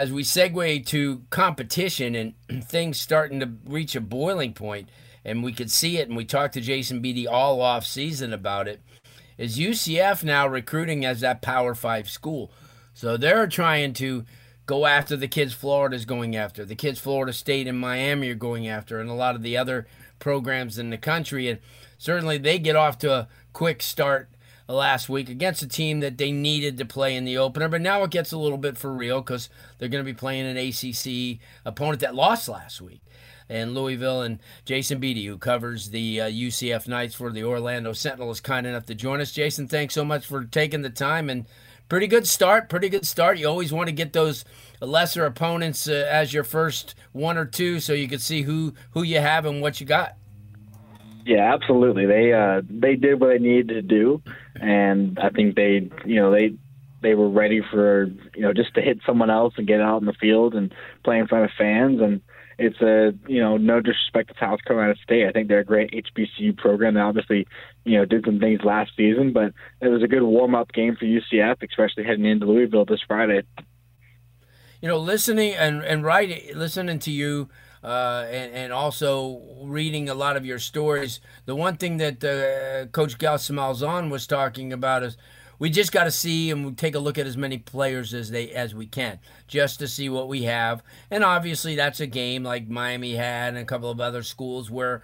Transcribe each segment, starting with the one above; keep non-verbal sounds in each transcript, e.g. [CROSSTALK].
As we segue to competition and [CLEARS THROAT] things starting to reach a boiling point, and we could see it, and we talked to Jason Beede all off season about it, is UCF now recruiting as that Power Five school. So they're trying to go after the kids Florida's going after, the kids Florida State and Miami are going after, and a lot of the other programs in the country. And certainly they get off to a quick start last week against a team that they needed to play in the opener. But now it gets a little bit for real because they're going to be playing an ACC opponent that lost last week. And Louisville and Jason Beede, who covers the uh, UCF Knights for the Orlando Sentinel, is kind enough to join us. Jason, thanks so much for taking the time and pretty good start. Pretty good start. You always want to get those lesser opponents uh, as your first one or two, so you can see who who you have and what you got. Yeah, absolutely. They uh, they did what they needed to do, and I think they you know they they were ready for you know just to hit someone else and get out in the field and play in front of fans and it's a you know no disrespect to South Carolina State. I think they're a great HBCU program. They obviously you know did some things last season, but it was a good warm up game for UCF, especially heading into Louisville this Friday. You know, listening and and writing, listening to you. Uh, and, and, also reading a lot of your stories. The one thing that uh, Coach Gus Malzahn was talking about is we just got to see and take a look at as many players as they as we can, just to see what we have. And obviously, that's a game like Miami had and a couple of other schools where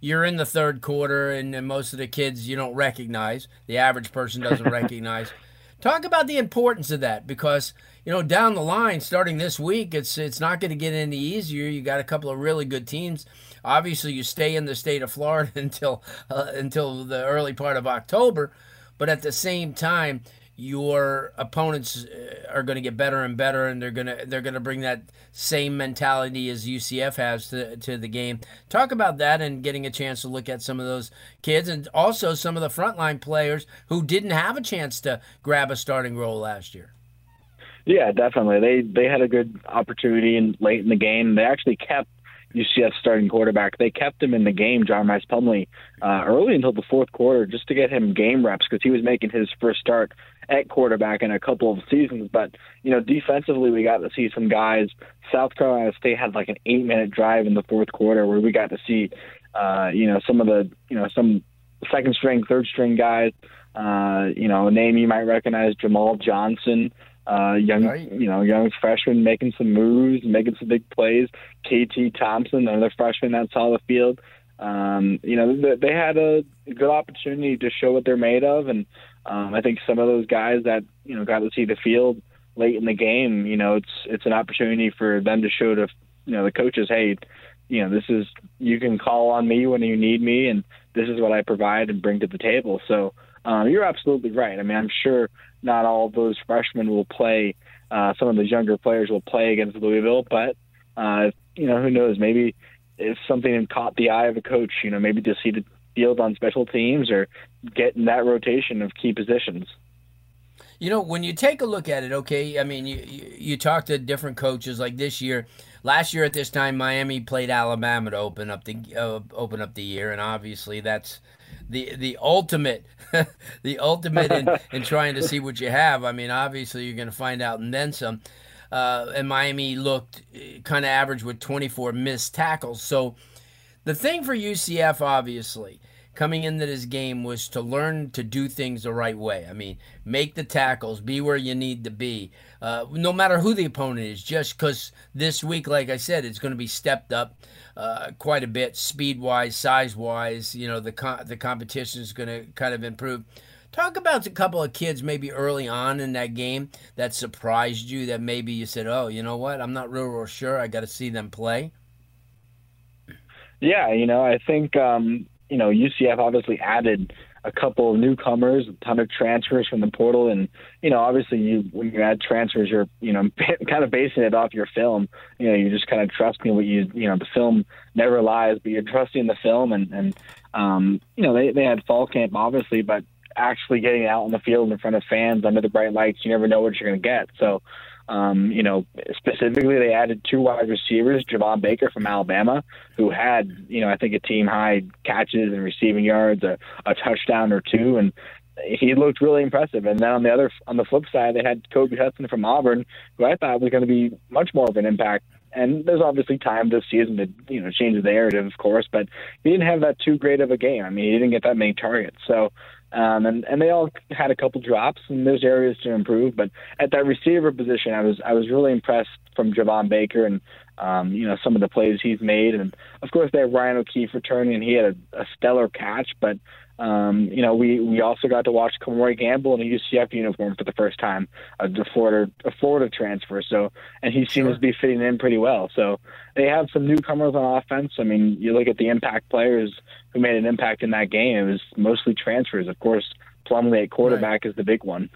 you're in the third quarter and, and most of the kids you don't recognize. The average person doesn't [LAUGHS] recognize. Talk about the importance of that because you know down the line, starting this week, it's it's not going to get any easier. You got a couple of really good teams. Obviously, you stay in the state of Florida [LAUGHS] until uh, until the early part of October but at the same time, your opponents uh, are going to get better and better, and they're going to they're going to bring that same mentality as UCF has to, to the game. Talk about that and getting a chance to look at some of those kids, and also some of the frontline players who didn't have a chance to grab a starting role last year. Yeah, definitely. They they had a good opportunity in late in the game. They actually kept UCF starting quarterback. They kept him in the game, John Rhys Plumlee, uh, early until the fourth quarter just to get him game reps because he was making his first start at quarterback in a couple of seasons. But, you know, defensively, we got to see some guys. South Carolina State had like an eight minute drive in the fourth quarter where we got to see, uh, you know, some of the, you know, some second string, third string guys. Uh, you know, a name you might recognize, Jamal Johnson uh, young, right. you know, young freshman making some moves, making some big plays. KT Thompson, another freshman that saw the field. Um, you know, they had a good opportunity to show what they're made of, and um, I think some of those guys that you know got to see the field late in the game, you know, it's it's an opportunity for them to show to you know the coaches, hey, you know, this is you can call on me when you need me, and this is what I provide and bring to the table. So um, you're absolutely right. I mean, I'm sure not all of those freshmen will play. Uh, some of those younger players will play against Louisville, but uh, you know who knows? Maybe if something caught the eye of a coach, you know, maybe to see the field on special teams or get in that rotation of key positions. You know, when you take a look at it, okay, I mean, you, you, you talk to different coaches like this year. Last year at this time, Miami played Alabama to open up the uh, open up the year, and obviously that's the the ultimate [LAUGHS] the ultimate in, [LAUGHS] in trying to see what you have. I mean, obviously you're going to find out and then some. Uh, and Miami looked uh, kind of average with 24 missed tackles. So the thing for UCF, obviously, coming into this game was to learn to do things the right way. I mean, make the tackles, be where you need to be, uh, no matter who the opponent is. Just because this week, like I said, it's going to be stepped up uh, quite a bit, speed wise, size wise. You know, the co- the competition is going to kind of improve. Talk about a couple of kids maybe early on in that game that surprised you. That maybe you said, "Oh, you know what? I'm not real, real sure. I got to see them play." Yeah, you know, I think um, you know UCF obviously added a couple of newcomers, a ton of transfers from the portal, and you know, obviously, you when you add transfers, you're you know [LAUGHS] kind of basing it off your film. You know, you're just kind of trusting what you you know the film never lies, but you're trusting the film, and and um, you know they they had fall camp obviously, but actually getting out on the field in front of fans under the bright lights, you never know what you're going to get. So um, you know, specifically, they added two wide receivers, Javon Baker from Alabama, who had, you know, I think a team high catches and receiving yards, a, a touchdown or two, and he looked really impressive. And then on the other, on the flip side, they had Kobe Hudson from Auburn, who I thought was going to be much more of an impact. And there's obviously time this season to, you know, change the narrative, of course, but he didn't have that too great of a game. I mean, he didn't get that many targets. So um, and and they all had a couple drops, and there's areas to improve. But at that receiver position, I was I was really impressed from Javon Baker and um, you know some of the plays he's made, and of course they have Ryan O'Keefe returning, and he had a, a stellar catch. But um, you know, we, we also got to watch Kemore Gamble in a UCF uniform for the first time, a Florida a Florida transfer. So, and he seems sure. to be fitting in pretty well. So, they have some newcomers on offense. I mean, you look at the impact players who made an impact in that game. It was mostly transfers. Of course, Plumlee at quarterback right. is the big one.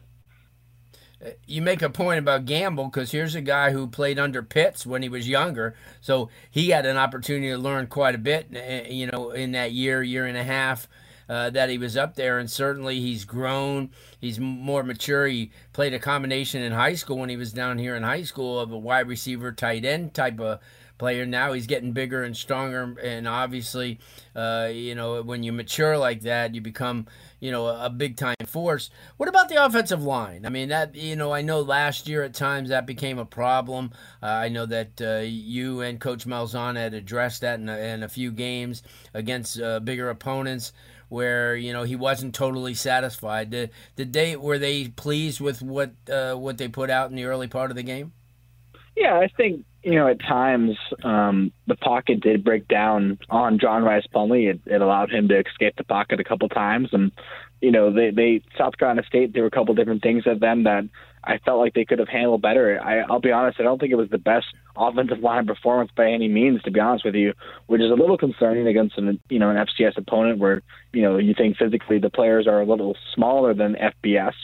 You make a point about Gamble because here's a guy who played under Pitts when he was younger, so he had an opportunity to learn quite a bit. Eh, you know, in that year, year and a half uh, that he was up there, and certainly he's grown. He's more mature. He played a combination in high school when he was down here in high school of a wide receiver, tight end type of player. Now he's getting bigger and stronger, and obviously, uh, you know, when you mature like that, you become, you know, a big time force. What about the offensive line? I mean, that you know, I know last year at times that became a problem. Uh, I know that uh, you and Coach Malzahn had addressed that in a, in a few games against uh, bigger opponents where you know he wasn't totally satisfied. Did, did they were they pleased with what uh, what they put out in the early part of the game? Yeah, I think you know at times um, the pocket did break down on John Rice Plumlee. It, it allowed him to escape the pocket a couple times, and you know they they South Carolina State there were a couple different things at them that I felt like they could have handled better. I, I'll be honest, I don't think it was the best offensive line performance by any means, to be honest with you, which is a little concerning against an you know an FCS opponent where you know you think physically the players are a little smaller than FBS.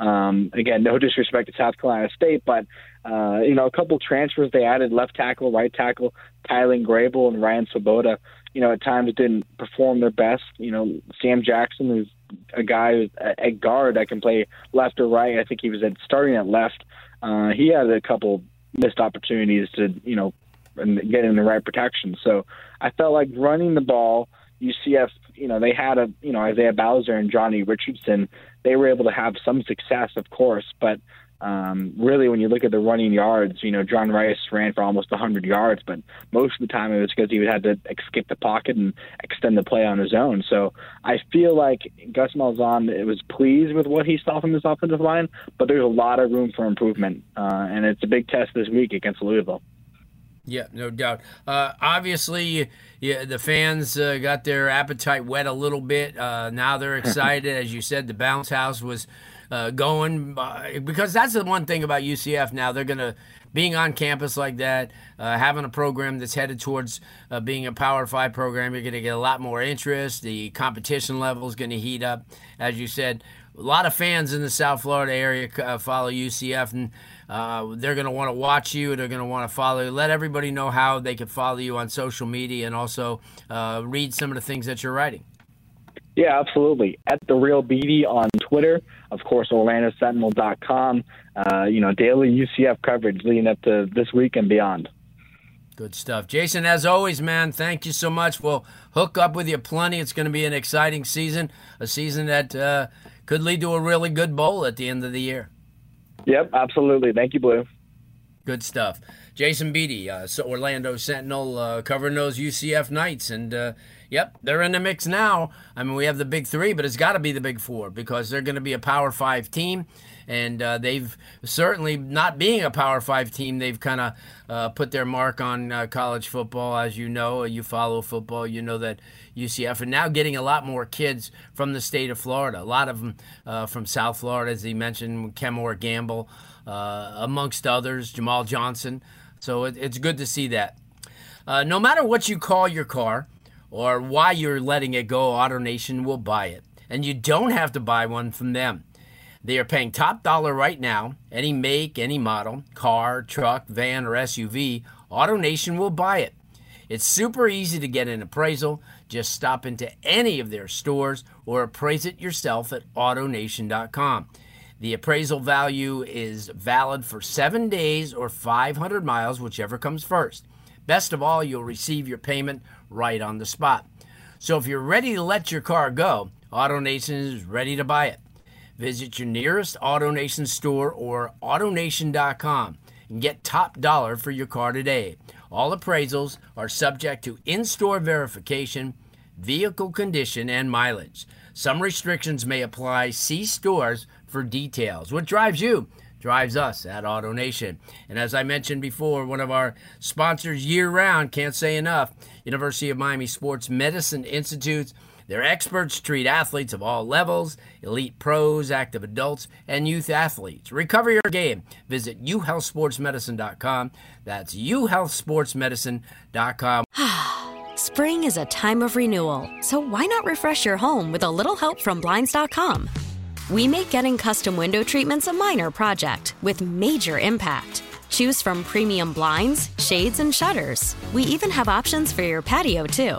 Um, again, no disrespect to South Carolina State, but uh, you know a couple transfers they added left tackle, right tackle, Tylan Grable and Ryan Swoboda. You know at times didn't perform their best. You know Sam Jackson, is a guy who's at guard that can play left or right. I think he was at starting at left. Uh, he had a couple missed opportunities to you know get in the right protection. So I felt like running the ball. UCF, you know, they had a you know Isaiah Bowser and Johnny Richardson. They were able to have some success, of course, but um, really, when you look at the running yards, you know, John Rice ran for almost 100 yards, but most of the time it was because he had to escape the pocket and extend the play on his own. So I feel like Gus Malzahn was pleased with what he saw from his offensive line, but there's a lot of room for improvement, uh, and it's a big test this week against Louisville. Yeah, no doubt. Uh, obviously, yeah, the fans uh, got their appetite whet a little bit. Uh, now they're [LAUGHS] excited, as you said. The bounce house was uh, going uh, because that's the one thing about UCF now. They're going to being on campus like that, uh, having a program that's headed towards uh, being a Power Five program. You're going to get a lot more interest. The competition level is going to heat up, as you said. A lot of fans in the South Florida area uh, follow UCF, and uh, they're going to want to watch you. They're going to want to follow you. Let everybody know how they can follow you on social media and also read some of the things that you're writing. Yeah, absolutely. At the Real Beede on Twitter, of course, OrlandoSentinel.com. Uh, you know, daily UCF coverage leading up to this week and beyond. Good stuff, Jason. As always, man, thank you so much. We'll hook up with you plenty. It's going to be an exciting season, a season that uh, could lead to a really good bowl at the end of the year. Yep, absolutely. Thank you, Blue. Good stuff. Jason Beede, uh, so Orlando Sentinel, uh, covering those UCF Knights. And, uh, yep, they're in the mix now. I mean, we have the big three, but it's got to be the big four because they're going to be a Power Five team. And uh, they've certainly, not being a Power Five team, they've kind of uh, put their mark on uh, college football. As you know, you follow football, you know that UCF, and now getting a lot more kids from the state of Florida. A lot of them from South Florida, as he mentioned, Kemore Gamble uh, amongst others, Jamal Johnson. So it, it's good to see that. Uh, no matter what you call your car or why you're letting it go, AutoNation will buy it. And you don't have to buy one from them. They are paying top dollar right now. Any make, any model, car, truck, van, or SUV, AutoNation will buy it. It's super easy to get an appraisal. Just stop into any of their stores or appraise it yourself at AutoNation.com. The appraisal value is valid for seven days or 500 miles, whichever comes first. Best of all, you'll receive your payment right on the spot. So if you're ready to let your car go, AutoNation is ready to buy it. Visit your nearest AutoNation store or AutoNation.com and get top dollar for your car today. All appraisals are subject to in store verification, vehicle condition, and mileage. Some restrictions may apply. See stores for details. What drives you? Drives us at AutoNation. And as I mentioned before, one of our sponsors year round, can't say enough, University of Miami Sports Medicine Institutes. Their experts treat athletes of all levels, elite pros, active adults, and youth athletes. Recover your game. Visit uhealthsportsmedicine.com. That's uhealthsportsmedicine.com. [SIGHS] Spring is a time of renewal, so why not refresh your home with a little help from Blinds.com? We make getting custom window treatments a minor project with major impact. Choose from premium blinds, shades, and shutters. We even have options for your patio, too.